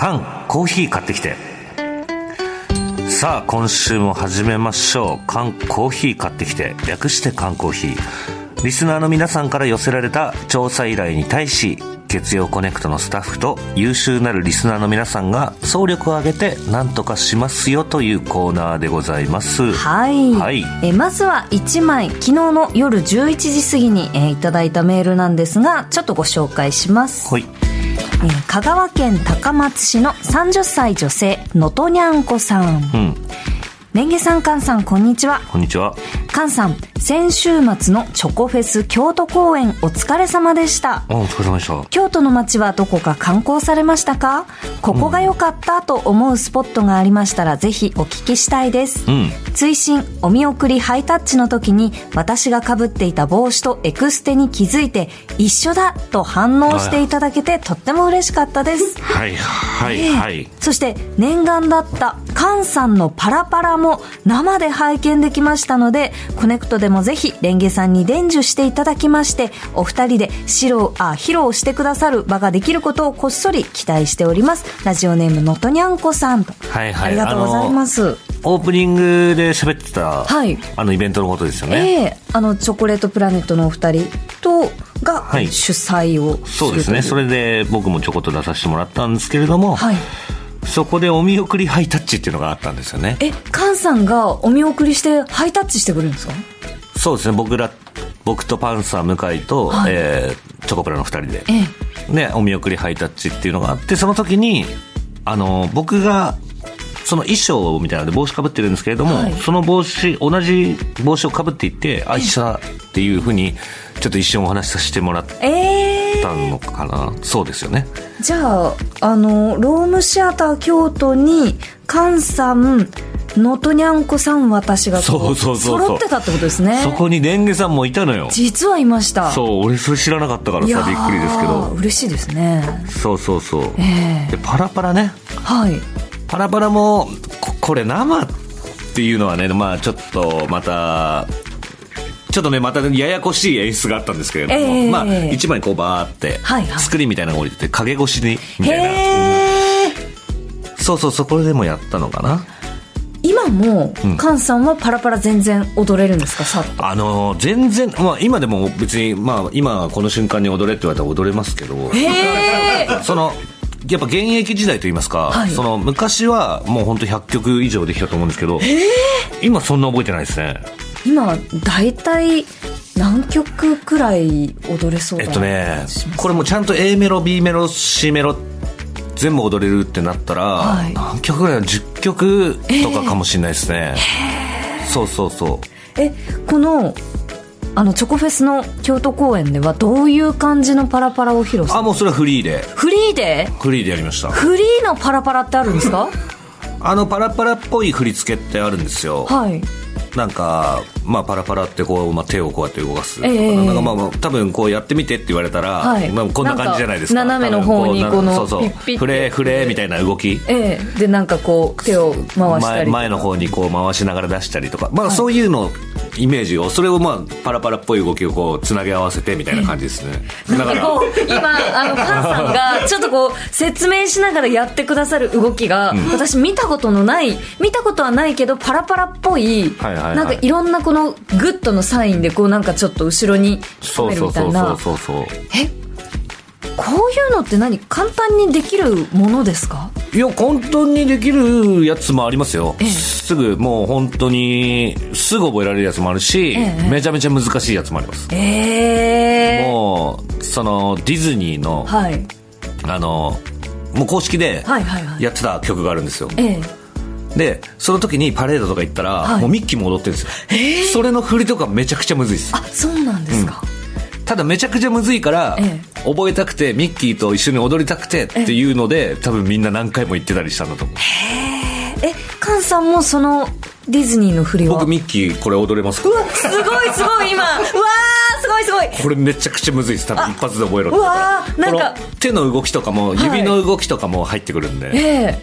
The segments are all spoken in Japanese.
缶コーヒー買ってきて。さあ今週も始めましょう。缶コーヒー買ってきて略して缶コーヒー。リスナーの皆さんから寄せられた調査依頼に対し月曜コネクトのスタッフと優秀なるリスナーの皆さんが総力を挙げて何とかしますよというコーナーでございます。はい、はい。えまずは1枚昨日の夜11時過ぎに、えーいただいたメールなんですがちょっとご紹介します、はいえー香川県高松市の30歳女性のとにゃんこさん。うん。レンゲさんカンさんこんにちは。こんにちは。カンさん先週末のチョコフェス京都公演お疲れ様でした。あお疲れ様でした。京都の街はどこか観光されましたか？ここが良かったと思うスポットがありましたらぜひお聞きしたいです、うん。追伸お見送りハイタッチの時に私が被っていた帽子とエクステに気づいて一緒だと反応していただけてとっても嬉しかったですはいはいはいそして念願だった菅さんのパラパラも生で拝見できましたのでコネクトでもぜひレンゲさんに伝授していただきましてお二人で披露あ披露してくださる場ができることをこっそり期待しております。ラジオネームのとにゃんこさん。と、はいはい。ありがとうございます。オープニングで喋ってた、はい。あのイベントのことですよね、ええあのチョコレートプラネットのお二人とがはい。主催をするそうですね。それれで僕もちょこっと出させてもらったんですけれども、はいそこでお見送りハイタッチっていうのがあったんですよね。え菅さんがお見送りしてハイタッチしてくれるんですか？そうですね。僕ら僕とパンサー向井と、はい。えーチョコプラの2人で。ええ。ね、お見送りハイタッチっていうのがあって、その時に、あの、僕が、その衣装みたいなので帽子かぶってるんですけれども、はい。その帽子、同じ帽子をかぶっていって、あ、一緒だっていうふうに、ちょっと一瞬お話しさせてもらっええたのかな？そうですよね。じゃあ、あの、ロームシアター京都に、菅さん、のとにゃんこさん、私がこそうそうそう揃ってたってことですね。そこにレンゲさんもいたのよ。実はいました。そう、俺それ知らなかったからさ、びっくりですけど。嬉しいですね。そうそうそう。ええで、パラパラね。はい。パラパラも、ここれ生っていうのはね、まあちょっとまた、ちょっとね、またややこしい演出があったんですけれども、ええまあ一枚こうバーって、はいはいスクリーンみたいなのが降りてて、影越しに、みたいな。そうそう、そこでもやったのかな。今もうん、菅さんはパラパラ全然踊れるんですか？さ。あのー全然、まあ今でも別に、まあ今この瞬間に踊れって言われたら踊れますけど。その、やっぱ現役時代といいますか、はいその昔はもう本当100曲以上できたと思うんですけど、今そんな覚えてないですね。今、大体、何曲くらい踊れそうだえっとね、これもちゃんと A メロ、B メロ、C メロ、全部踊れるってなったら、はい何曲ぐらい ?10 曲とかかもしれないですね。そうそうそう。えこのあのチョコフェスの京都公演ではどういう感じのパラパラを披露するあ、もうそれはフリーで、フリーで？フリーでやりました。フリーのパラパラってあるんですか？あの、パラパラっぽい振り付けってあるんですよ。はいなんか、まあ、パラパラってこう、まあ、手をこうやって動かす。ええ。なんかまあまあ、多分こうやってみてって言われたら、はい。まあ、こんな感じじゃないですか。斜めの方にこのそうそう。フレフレみたいな動き。ええ。でなんかこう手を回した前り前の方にこう回しながら出したりとか、まあ、そういうのイメージをそれをまあパラパラっぽい動きをこうつなぎ合わせてみたいな感じですね。だなんかこう今あの カンさんがちょっとこう説明しながらやってくださる動きが、私見たことのない見たことはないけどパラパラっぽい,、はいはいはい。なんかいろんなこのグッドのサインでこうなんかちょっと後ろにそうめるそうそうそみたいなうそうそう。え？こういうのって何？簡単にできるものですか？いや簡単にできるやつもありますよ、ええ。すぐもう本当にすぐ覚えられるやつもあるし、ええ。めちゃめちゃ難しいやつもあります、ええ。もうそのディズニーの、はい。あのもう公式ではいはいはい。やってた曲があるんですよ、ええ。でその時にパレードとか行ったら、はい。もうミッキーも踊ってるんですよ、それの振りとかめちゃくちゃむずいです。あそうなんですか、ただめちゃくちゃむずいから、え覚えたくてミッキーと一緒に踊りたくてっていうので、多分みんな何回も言ってたりしたんだと思う。え菅さんもそのディズニーの振りは？僕ミッキーこれ踊れますか？うわすごいすごい今。うわーすごいすごい。これめちゃくちゃむずいです。多分一発で覚えろって。うわーなんか手の動きとかもはい。指の動きとかも入ってくるんで、ええ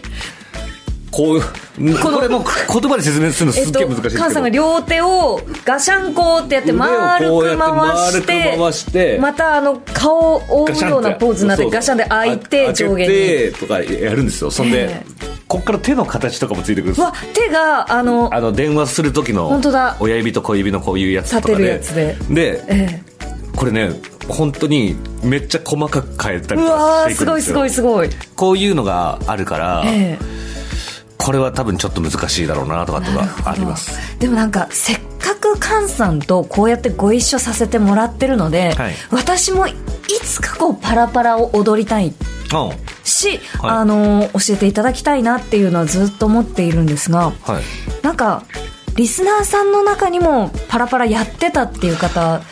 こうこれも言葉で説明するのすっげえ難しいですけど、菅さんが両手をガシャンコってやって丸く回して回してまたあの顔を覆うようなポーズになってガシャンで開いて上下にとかやるんですよそんで、こっから手の形とかもついてくるんですわ手があのあの電話する時の本当だ親指と小指のこういうやつとか立てるやつでで、えこれね本当にめっちゃ細かく変えたりとうわかしていーすごいすくんですごいすごいこういうのがあるから、えこれは多分ちょっと難しいだろうなとかとかあります。えでもなんかせっかく菅さんとこうやってご一緒させてもらってるので、はい。私もいつかこうパラパラを踊りたいう。んし、はい。あの教えていただきたいなっていうのはずっと思っているんですがはい。なんかリスナーさんの中にもパラパラやってたっていう方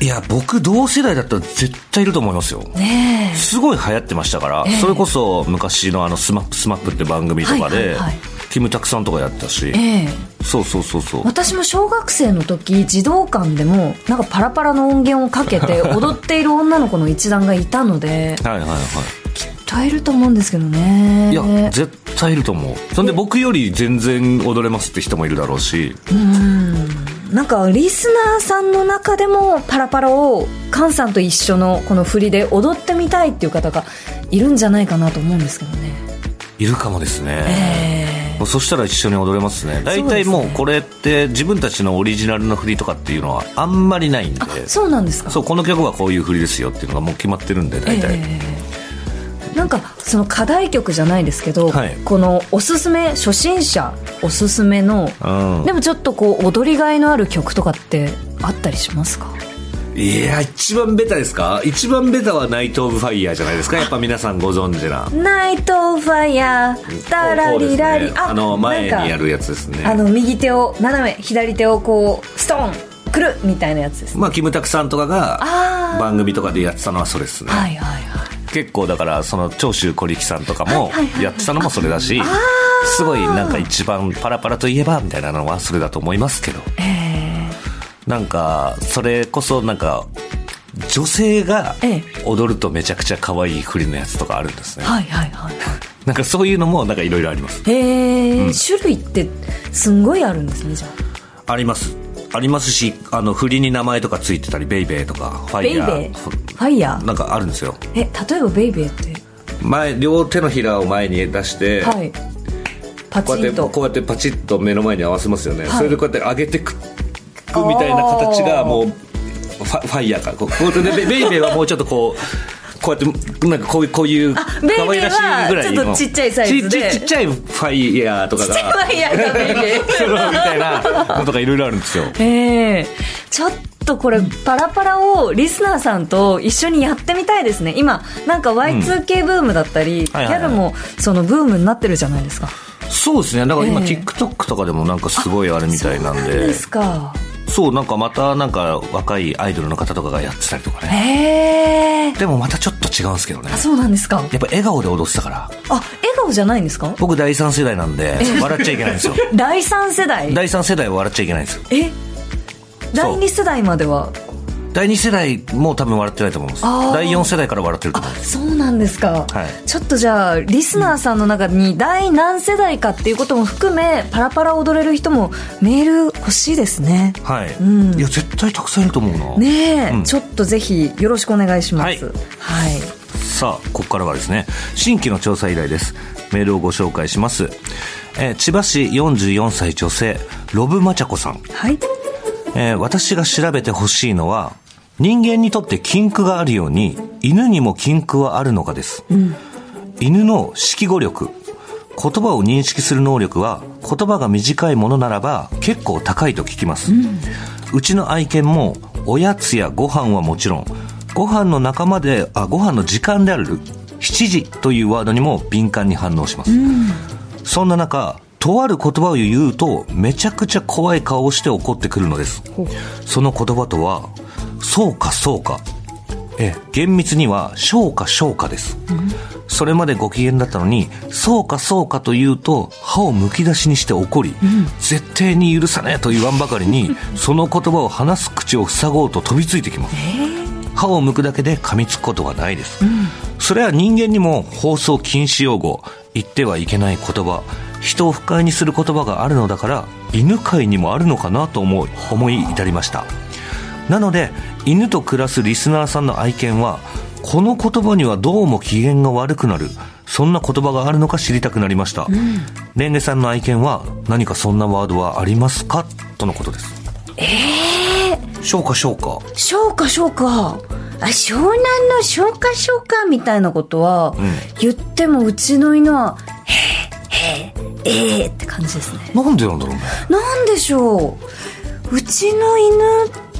いや僕同世代だったら絶対いると思いますよ。ねえ。すごい流行ってましたから、ええ。それこそ昔のあのスマップスマップって番組とかで、はいはいはい。キムタクさんとかやったし、ええ。そうそうそうそう。私も小学生の時児童館でもなんかパラパラの音源をかけて 踊っている女の子の一団がいたのではいはいはい。きっといると思うんですけどね。いや絶対いると思う。そんで僕より全然踊れますって人もいるだろうしなんかリスナーさんの中でもパラパラを菅さんと一緒のこの振りで踊ってみたいっていう方がいるんじゃないかなと思うんですけどね。いるかもですね、えもうそしたら一緒に踊れますね。大体もうこれって自分たちのオリジナルの振りとかっていうのはあんまりないんで。えそうなんですか。そうこの曲はこういう振りですよっていうのがもう決まってるんで大体、ええなんかその課題曲じゃないですけど、はい。このおすすめ初心者おすすめの、うん。でもちょっとこう踊りがいのある曲とかってあったりしますか？いや一番ベタですか？一番ベタはナイト・オブ・ファイヤーじゃないですか？やっぱ皆さんご存知な。ナイトファイヤータラリラリ、ね。あの前にやるややつですね。あの右手を斜め左手をこうストーンくるみたいなやつですまあキムタクさんとかが番組とかでやってたのはそれですね、はいはいはい結構だからその長州小力さんとかもやってたのもそれだしすごいなんか一番パラパラといえばみたいなのはそれだと思いますけど。えなんかそれこそなんか女性がええ。踊るとめちゃくちゃ可愛い振りのやつとかあるんですね。ー、はいはいはい。なんかそういうのもなんかいろいろあります。へえ、種類ってすんごいあるんですねじゃあ。ありますありますしあの振りに名前とかついてたりベイベーとかファイヤベイベーーファイヤー？なんかあるんですよ。え例えばベイベーって？前両手のひらを前に出して、はい。パチこうやってンとこうやってパチッと目の前に合わせますよね、はい。それでこうやって上げてくくみたいな形がもうファファイヤーか。こうでベベイベーはもうちょっとこうこうやってなんかこういうこういう可愛らしいぐらいの。ちょっとちっちゃいサイズで。ちちちっちゃいファイヤーとかが。ファイヤーがベイベー。みたいなのとかいろいろあるんですよ。ええ。ちょっとこれパラパラをリスナーさんと一緒にやってみたいですね。今なんか Y2K ブームだったり、ギャルもそのブームになってるじゃないですか。そうですね。だから今、ええ。TikTok とかでもなんかすごいあれみたいなんで。そうですかそうなんかまたなんか若いアイドルの方とかがやってたりとかね。でもまたちょっと違うんですけどね。あそうなんですか。やっぱ笑顔で踊ってたから。あ笑顔じゃないんですか？僕第3世代なんで笑っちゃいけないんですよ。第3世代？第3世代は笑っちゃいけないんですよ。え？第2世代までは第2世代も多分笑ってないと思います。第4世代から笑ってると思いす。そうなんですか、はい。ちょっとじゃあリスナーさんの中に第何世代かっていうことも含めパラパラ踊れる人もメール欲しいですね。はい、ん。いや絶対たくさんいると思うな、ねえ、うん。ちょっとぜひよろしくお願いします。はい。はい。さあここからはですね新規の調査依頼です。メールをご紹介します、えー千葉市44歳女性ロブマチャコさん、はい。えー私が調べてほしいのは人間にとって禁句があるように犬にも禁句はあるのかです、犬の識語力言葉を認識する能力は言葉が短いものならば結構高いと聞きます、うちの愛犬もおやつやご飯はもちろんご飯の仲間であご飯の時間である7時というワードにも敏感に反応します、そんな中とある言葉を言うとめちゃくちゃ怖い顔をして怒ってくるのです。その言葉とはそうかそうか。ええ。厳密には小か小かです、それまでご機嫌だったのにそうかそうかと言うと歯をむき出しにして怒り、絶対に許さねえと言わんばかりに その言葉を話す口を塞ごうと飛びついてきます、歯をむくだけで噛みつくことはないです、それは人間にも放送禁止用語言ってはいけない言葉。人を不快にする言葉があるのだから犬飼にもあるのかなと思い思い至りましたなので犬と暮らすリスナーさんの愛犬はこの言葉にはどうも機嫌が悪くなる。そんな言葉があるのか知りたくなりました、レンゲさんの愛犬は何かそんなワードはありますか？とのことです。ええー、消化消化消化消化あ湘南の消化消化みたいなことは、言ってもうちの犬は「へえへえええって感じですね。なんでなんだろうね。なんでしょう。うちの犬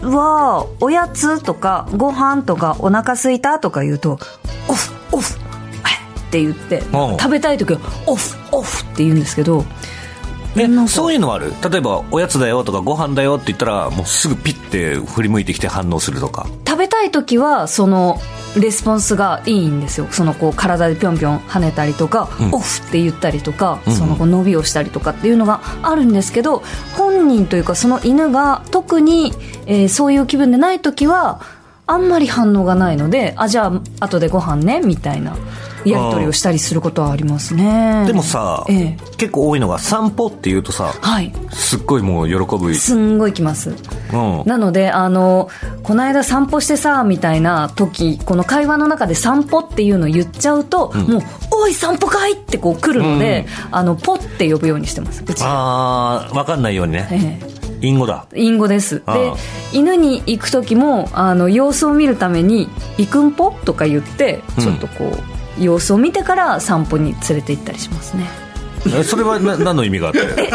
はおやつとかご飯とかお腹すいたとか言うと「オフオフ」って言って食べたい時は「オフオフ」って言うんですけどえそういうのはある？例えばおやつだよとかご飯だよって言ったらもうすぐピッて振り向いてきて反応するとか。食べたい時はそのレスポンスがいいんですよ。そのこう体でぴょんぴょん跳ねたりとか、うん、オフって言ったりとか、うん、そのこう伸びをしたりとかっていうのがあるんですけど本人というかその犬が特に、えー、そういう気分でない時はあんまり反応がないのであじゃあ後でご飯ねみたいなやり取りをしたりすることはありますね。でもさ、ええ、結構多いのが散歩っていうとさ、はい、すっごいもう喜ぶすんごい来ます、うん、なのであのこの間散歩してさみたいな時この会話の中で散歩っていうのを言っちゃうと、うん、もう「おい散歩かい!」ってこう来るので、うん、あのポって呼ぶようにしてますああ分かんないようにね、ええ隠語だ。隠語です。で犬に行く時もあの様子を見るために「行くんぽ?」とか言ってちょっとこう、様子を見てから散歩に連れて行ったりしますね。それはな 何の意味があって？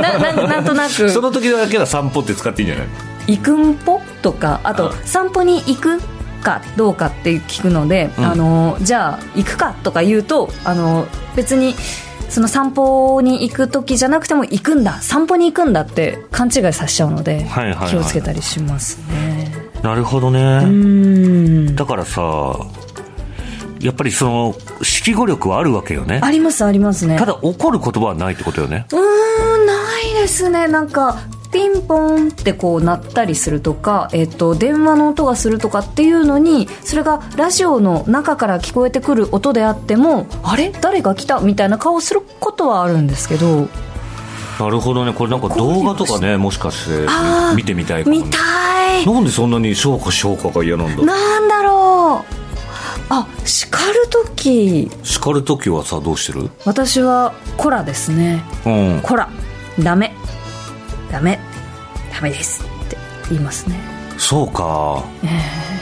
なななんとなく。その時だけは散歩って使っていいんじゃない？行くんぽとかあと散歩に行くかどうかって聞くので、うん、あのじゃあ行くかとか言うとあの別にその散歩に行く時じゃなくても行くんだ。散歩に行くんだって勘違いさせちゃうので、気をつけたりしますね。なるほどね。だからさやっぱりその識語力はあるわけよね。ありますありますね。ただ怒る言葉はないってことよね。うんないですね。なんかピンポンってこう鳴ったりするとか、えっと、電話の音がするとかっていうのにそれがラジオの中から聞こえてくる音であってもあれ？誰が来た？みたいな顔することはあるんですけど。なるほどね。これなんか動画とかねもしかして見てみたいかも、ね、見たい。なんでそんなに消化消化が嫌なんだなんだろう。あ叱る時。叱る時はさどうしてる？私はコラですね。うん。コラ。ダメダメ。ダメです。って言いますね。そうか、えー、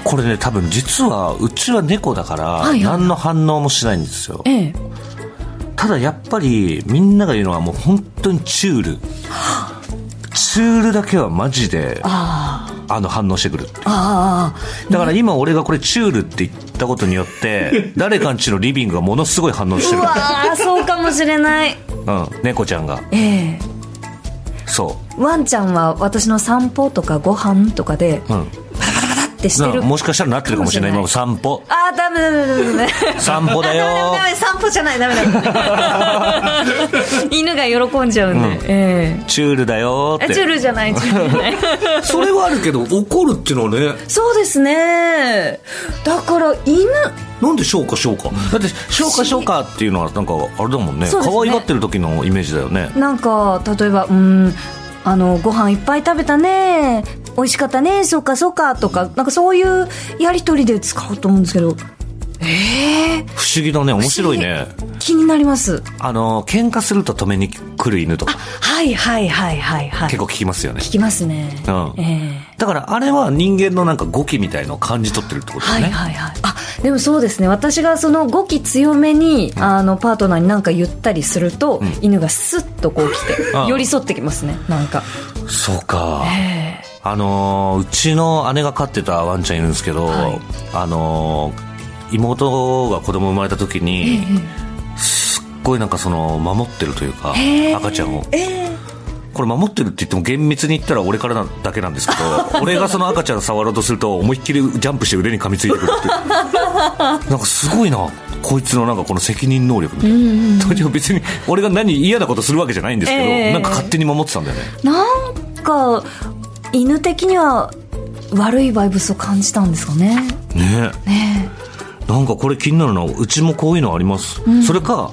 これね多分実はうちは猫だから、何の反応もしないんですよ、えー、ただやっぱりみんなが言うのはもう本当にチュール。チュールだけはマジであの反応してくるああだから今俺がこれチュールって言ったことによって 誰かんちのリビングがものすごい反応してる。うわそうかもしれない。うん猫ちゃんが。ええそう。ワンちゃんは私の散歩とかご飯とかで、うん、ってしてる。もしかしたらなってるかもしれない。今散歩。ああダメダメダメダメ散歩だよ。ダメ散歩じゃない。ダメダメ。犬が喜んじゃうんで、うん。えー、チュールだよって。チュールじゃない。チュールじゃない。それはあるけど怒るっていうのはね。そうですね。だから犬。なんで消化消化？だって消化消化っていうのはなんかあれだもんね。ね可愛がってる時のイメージだよね。なんか例えばうんあのご飯いっぱい食べたね美味しかったねそっかそっかとかなんかそういうやり取りで使うと思うんですけど。ええー、不思議だね面白いね。気になります。あの喧嘩すると止めに来る犬とか。はいはいはいはいはい。結構聞きますよね。聞きますね。うん、えー、だからあれは人間のなんか語気みたいのを感じ取ってるってことだね。はいはいはい。あでもそうですね。私がその語気強めに、うん、あのパートナーに何か言ったりすると、うん、犬がスッとこう来て寄り添ってきますねなんか。そうか、えー、あのうちの姉が飼ってたワンちゃんいるんですけど、はい、あの妹が子供生まれた時に、すっごいなんかその守ってるというか、赤ちゃんを、これ守ってるって言っても厳密に言ったら俺からだけなんですけど 俺がその赤ちゃん触ろうとすると思いっきりジャンプして腕に噛みついてくるって なんかすごいなこいつのなんかこの責任能力。みたいな、うん。うん、別に俺が何嫌なことするわけじゃないんですけど、えー、なんか勝手に守ってたんだよね。なんか犬的には悪いバイブスを感じたんですかねねねなんかこれ気になるのはうちもこういうのあります、うん、それか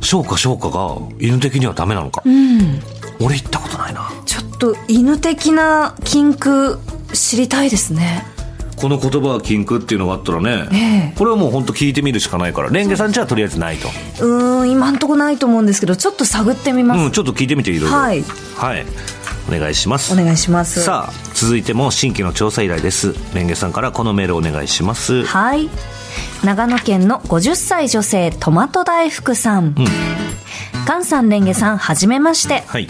消化消化が犬的にはダメなのか。うん。俺行ったことないな。ちょっと犬的な禁句知りたいですね。この言葉は禁句っていうのがあったらね、ええこれはもう本当聞いてみるしかないから、レンゲさんちはとりあえずないと。うーん、今んとこないと思うんですけど、ちょっと探ってみます。うん、ちょっと聞いてみていろいろ。はい。はい。お願いします。お願いします。さあ、続いても新規の調査依頼です。レンゲさんからこのメールお願いします。はい。長野県の50歳女性トマト大福さん。菅さん、レンゲさん、はじめまして。はい。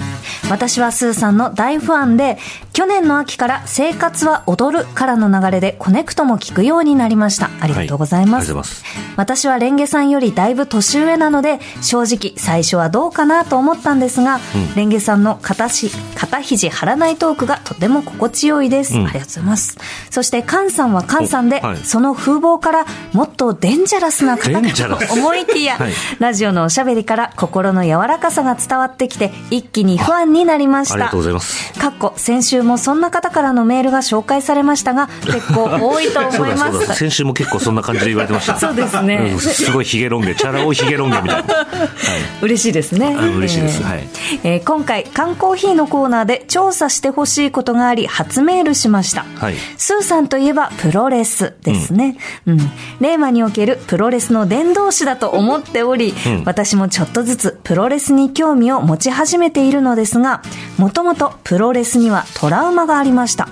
私はスーさんの大ファンで、去年の秋から生活は踊るからの流れでコネクトも聞くようになりました。ありがとうございます。はいます私はレンゲさんよりだいぶ年上なので、正直最初はどうかなと思ったんですが、レンゲさんの肩し肩肘張らないトークがとても心地よいです。うんありがとうございます。そして菅さんは菅さんで、おはいその風貌からもっとデンジャラスな方かと思いきや、はいラジオのおしゃべりから心の柔らかさが伝わってきて、一気に不安になりました。ありがとうございます。かっこ先週もそんな方からのメールが紹介されましたが、結構多いと思いま。す。先週も結構そんな感じで言われてました。そうですねうんすごいヒゲロン毛、チャラ男ヒゲロン毛みたいな。はい。嬉しいですね。あ嬉しいですえーはいえー今回、缶コーヒーのコーナーで調査してほしいことがあり、初メールしました。はいスーさんといえばプロレスですね。うん。令和におけるプロレスの伝道師だと思っており、うん私もちょっとずつプロレスに興味を持ち始めているのですが、もともとプロレスにはトラウマがありました。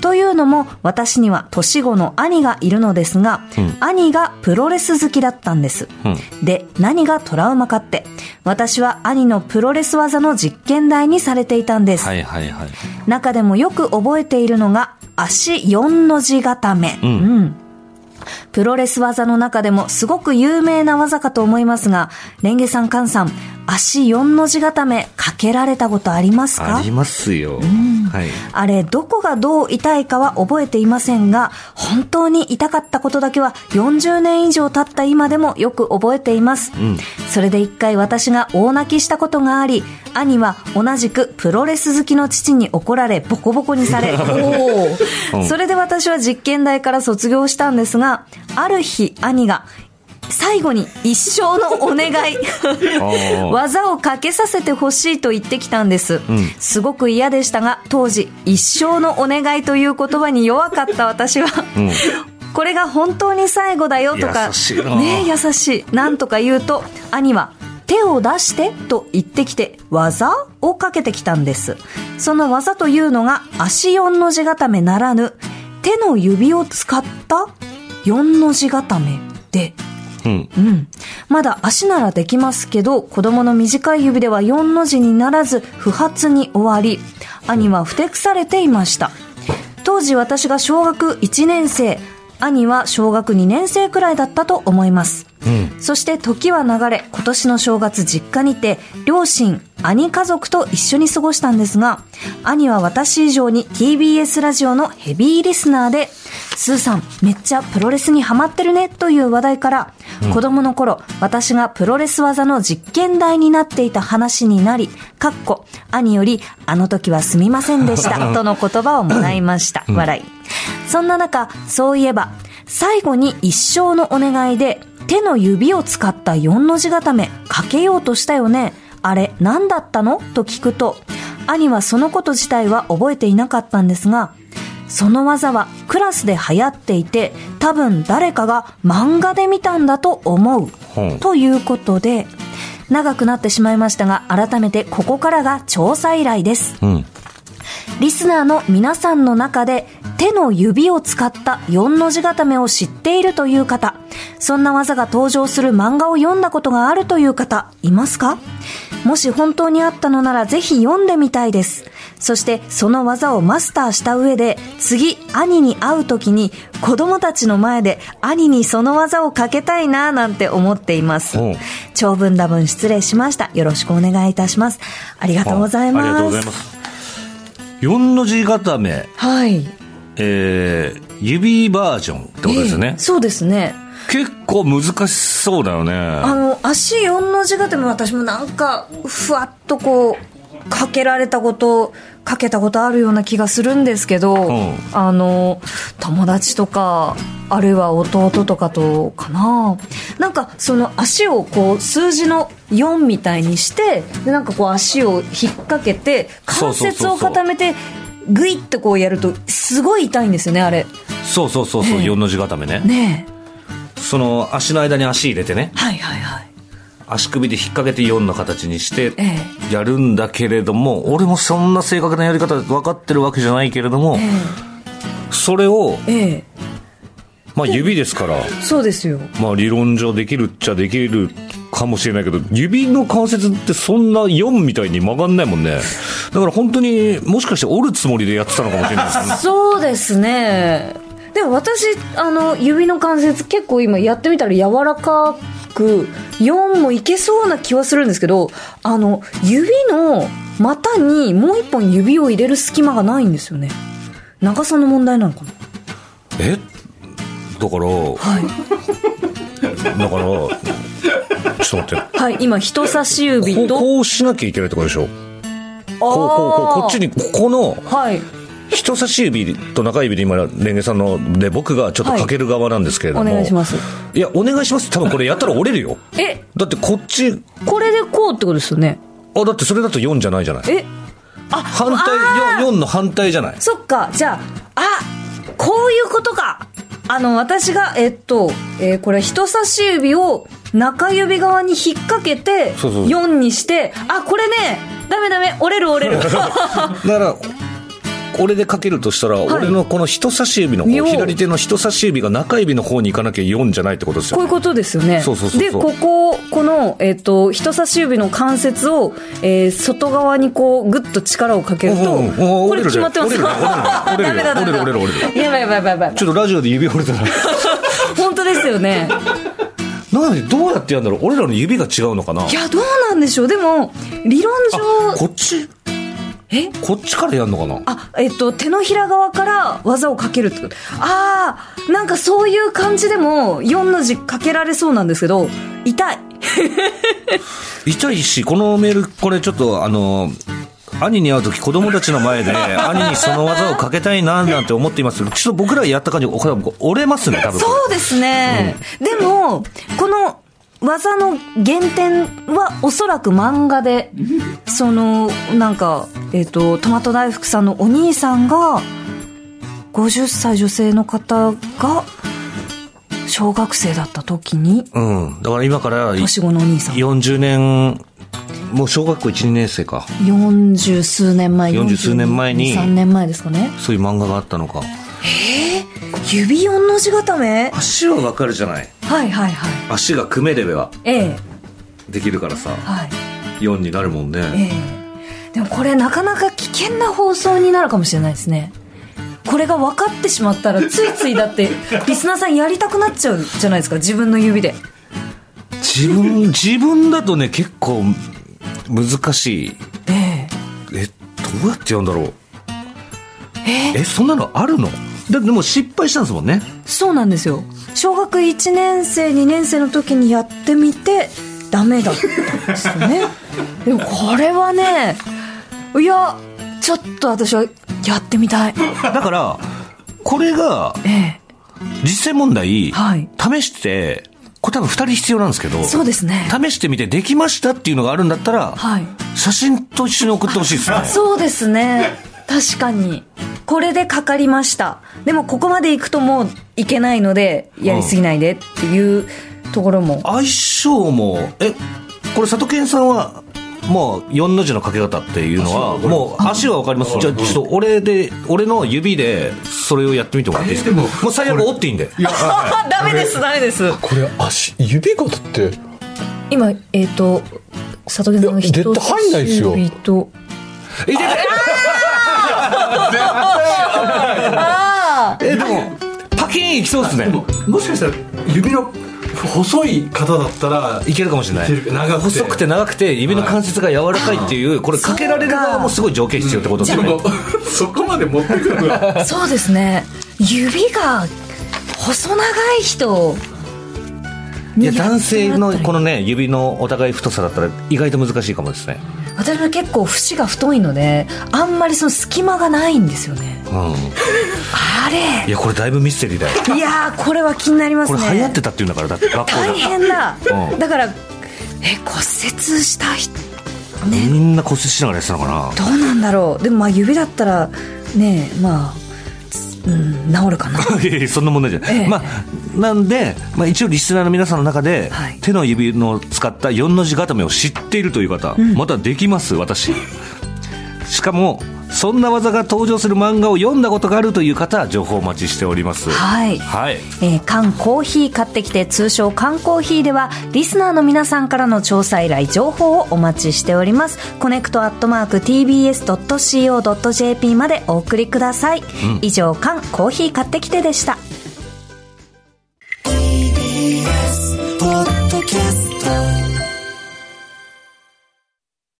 というのも、私には年子の兄がいるのですが、うん兄がプロレス好きだったんです。うんで、何がトラウマかって、私は兄のプロレス技の実験台にされていたんです。はいはいはい。中でもよく覚えているのが、足4の字固め。うんうんプロレス技の中でもすごく有名な技かと思いますが、レンゲさん、カンさん、足4の字固めかけられたことありますか？ありますよ。はい。あれ、どこがどう痛いかは覚えていませんが、本当に痛かったことだけは40年以上経った今でもよく覚えています。うんそれで一回私が大泣きしたことがあり、兄は同じくプロレス好きの父に怒られ、ボコボコにされ、お それで私は実験台から卒業したんですが、ある日兄が、最後に一生のお願い。ー。技をかけさせてほしいと言ってきたんです、うん。すごく嫌でしたが当時一生のお願いという言葉に弱かった私は、うん。これが本当に最後だよとかねえ優しいなんとか言うと兄は手を出してと言ってきて技をかけてきたんです。その技というのが足4の字固めならぬ手の指を使った4の字固めでうん。うん。まだ足ならできますけど、子供の短い指では4の字にならず、不発に終わり、兄はふてくされていました。当時私が小学1年生、兄は小学2年生くらいだったと思います。うん。そして時は流れ、今年の正月実家にて、両親、兄家族と一緒に過ごしたんですが、兄は私以上に TBS ラジオのヘビーリスナーで、スーさん、めっちゃプロレスにハマってるね、という話題から、子供の頃、私がプロレス技の実験台になっていた話になり、かっこ、兄より、あの時はすみませんでした、との言葉をもらいました。笑い。そんな中、そういえば、最後に一生のお願いで、手の指を使った4の字固めかけようとしたよね。あれ何だったの？と聞くと、兄はそのこと自体は覚えていなかったんですが、その技はクラスで流行っていて、多分誰かが漫画で見たんだと思う。ということで、長くなってしまいましたが、改めてここからが調査依頼です。うん。リスナーの皆さんの中で手の指を使った4の字固めを知っているという方、そんな技が登場する漫画を読んだことがあるという方、いますか？もし本当にあったのならぜひ読んでみたいです。そしてその技をマスターした上で、次兄に会う時に子供たちの前で兄にその技をかけたいなぁなんて思っています。長文多文失礼しました。よろしくお願いいたします。ありがとうございます。ありがとうございます。4の字固め、はい。えー、指バージョンってことですよねええ。そうですね。結構難しそうだよね。あの、足4の字固め私もなんか、ふわっとこう、かけられたこと、かけたことあるような気がするんですけど、ん。あの、友達とか、あるいは弟とかとかな。なんかその足をこう数字の4みたいにしてでなんかこう足を引っ掛けて関節を固めてグイッとこうやるとすごい痛いんですよねあれ。そうそうそうそう、ええ。4の字固めね。ねえ。その足の間に足入れてね。はいはいはい足首で引っ掛けて4の形にしてえやるんだけれども、俺もそんな正確なやり方分かってるわけじゃないけれども、それを、ええ。まあ指ですから、えそうですよ。まあ理論上できるっちゃできるかもしれないけど、指の関節ってそんな4みたいに曲がんないもんね。だから本当にもしかして折るつもりでやってたのかもしれないですね。そうですねでも私あの指の関節結構今やってみたら柔らかく4もいけそうな気はするんですけどあの指の股にもう一本指を入れる隙間がないんですよね。長さの問題なのかな？え？だから、はい。だから、ちょっと待って。はい今人差し指とこうしなきゃいけないってことでしょ？こうこうこうこっちにここのはい人差し指と中指で今レンゲさんので僕がちょっとかける側なんですけれども、お願いします。いやお願いします。多分これやったら折れるよ。え？だってこっち。これでこうってことですよね。あだってそれだと4じゃないじゃない。え？あ反対あー。4, 4の反対じゃない。そっか、じゃあ、あ、こういうことか。あの、私が、えっと、えーこれ人差し指を中指側に引っ掛けて、そうそう4にして、あ、これね、ダメダメ、折れる折れる。だから俺でかけるとしたら、俺のこの人差し指の左手の人差し指が中指の方に行かなきゃ4じゃないってことですよね。こういうことですよね。そうそうそうで、ここ、この、えっ、と、人差し指の関節を、えー外側にこう、ぐっと力をかけると、うんうんうん。これ決まってます折れる折れる 折れる折れる折れる。やばいやばいやばいやばい。ちょっとラジオで指折れたら。本当ですよね。なんでどうやってやるんだろう？俺らの指が違うのかな？いや、どうなんでしょう。でも、理論上、こっち？え？こっちからやるのかな？あ、えっと、手のひら側から技をかけるってこと。ああ、なんかそういう感じでも4の字かけられそうなんですけど、痛い。痛いし、このメール、これちょっとあの、兄に会うとき子供たちの前で、兄にその技をかけたいな、なんて思っていますけど、ちょっと僕らやった感じ、折れますね、多分。そうですね。でも、この技の原点はおそらく漫画で、その、なんか、えっ、と、トマト大福さんのお兄さんが、50歳女性の方が、小学生だった時に、うん。だから今から年子のお兄さん。40年、もう小学校1、2年生か。40数年前40数年前に3年前ですかねそういう漫画があったのか。指4の字固め？足はわかるじゃない？はいはいはい。足が組めればええ。できるからさ、はい。4になるもんね。ええ。でもこれなかなか危険な放送になるかもしれないですね。これが分かってしまったらついついだって リスナーさんやりたくなっちゃうじゃないですか自分の指で。自分、自分だとね、結構難しい。ええ。え、どうやってやるんだろう？え、そんなのあるの？だってでも失敗したんですもんね。そうなんですよ。小学1年生2年生の時にやってみてダメだったんですよね。でもこれはねいやちょっと私はやってみたい。だから、これがええ。実際問題、はい。試して、これ多分2人必要なんですけど、そうですね。試してみてできましたっていうのがあるんだったら、はい。写真と一緒に送ってほしいですね。そうですね。確かにこれでかかりました。でもここまで行くともういけないのでやりすぎないでっていうところも。相性も、え、これ佐藤健さんは、もう4の字のかけ方っていうのは、もう足はわかります。じゃあちょっと俺で、俺の指でそれをやってみてもらっていいですか？もう最悪折っていいんで。いや、あ ダメですダメです。これ足、指型って、今えっ、と佐藤健さんがいや絶対入んないですよ。人差し指とえ、であえ、でも、パキーンいきそうですね。もしかしたら指の細い方だったら、いけるかもしれない。長細くて長くて指の関節が柔らかいっていうこれかけられる側もすごい条件必要ってことですよねでも、そこまで持ってくるそうですね。指が細長い人。いや男性のこののね指のお互い太さだったら意外と難しいかもですね私も結構節が太いのであんまりその隙間がないんですよね。うん。あれ。いやこれだいぶミステリーだよ。いやーこれは気になりますね。これ流行ってたっていうんだからだって学校で大変だ、うん。だからえ骨折した人みねんな骨折しながらやってたのかな。どうなんだろう。でもまあ指だったらねまあうん治るかな。そんな問題じゃない、ええ。まあなんで、まあ、一応リスナーの皆さんの中で、はい。手の指の使った4の字固めを知っているという方、またできます私。しかもそんな技が登場する漫画を読んだことがあるという方は情報をお待ちしております。はい、はい。えー、缶コーヒー買ってきて通称缶コーヒーではリスナーの皆さんからの調査依頼情報をお待ちしております。コネクトアットマーク TBS.CO.JP までお送りください、うん、以上缶コーヒー買ってきてでした。TBS ポッドキャスト